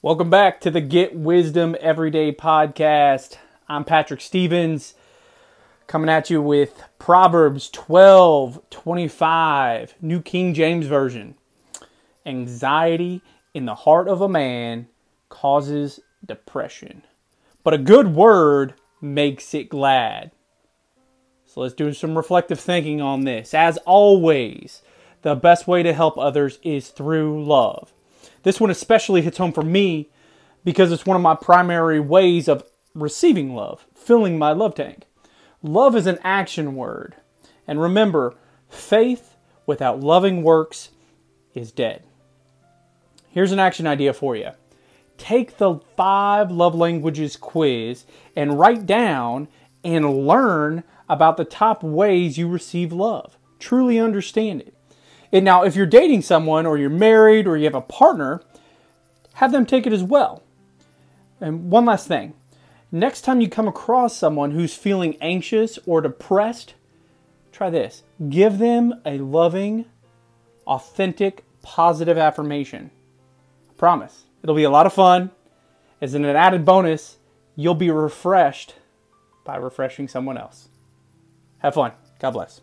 Welcome back to the Get Wisdom Everyday podcast. I'm Patrick Stevens coming at you with Proverbs 12 25, New King James Version. Anxiety in the heart of a man causes depression, but a good word makes it glad. So let's do some reflective thinking on this. As always, the best way to help others is through love. This one especially hits home for me because it's one of my primary ways of receiving love, filling my love tank. Love is an action word. And remember, faith without loving works is dead. Here's an action idea for you take the five love languages quiz and write down and learn about the top ways you receive love. Truly understand it. And now, if you're dating someone or you're married or you have a partner, have them take it as well. And one last thing next time you come across someone who's feeling anxious or depressed, try this give them a loving, authentic, positive affirmation. I promise. It'll be a lot of fun. As an added bonus, you'll be refreshed by refreshing someone else. Have fun. God bless.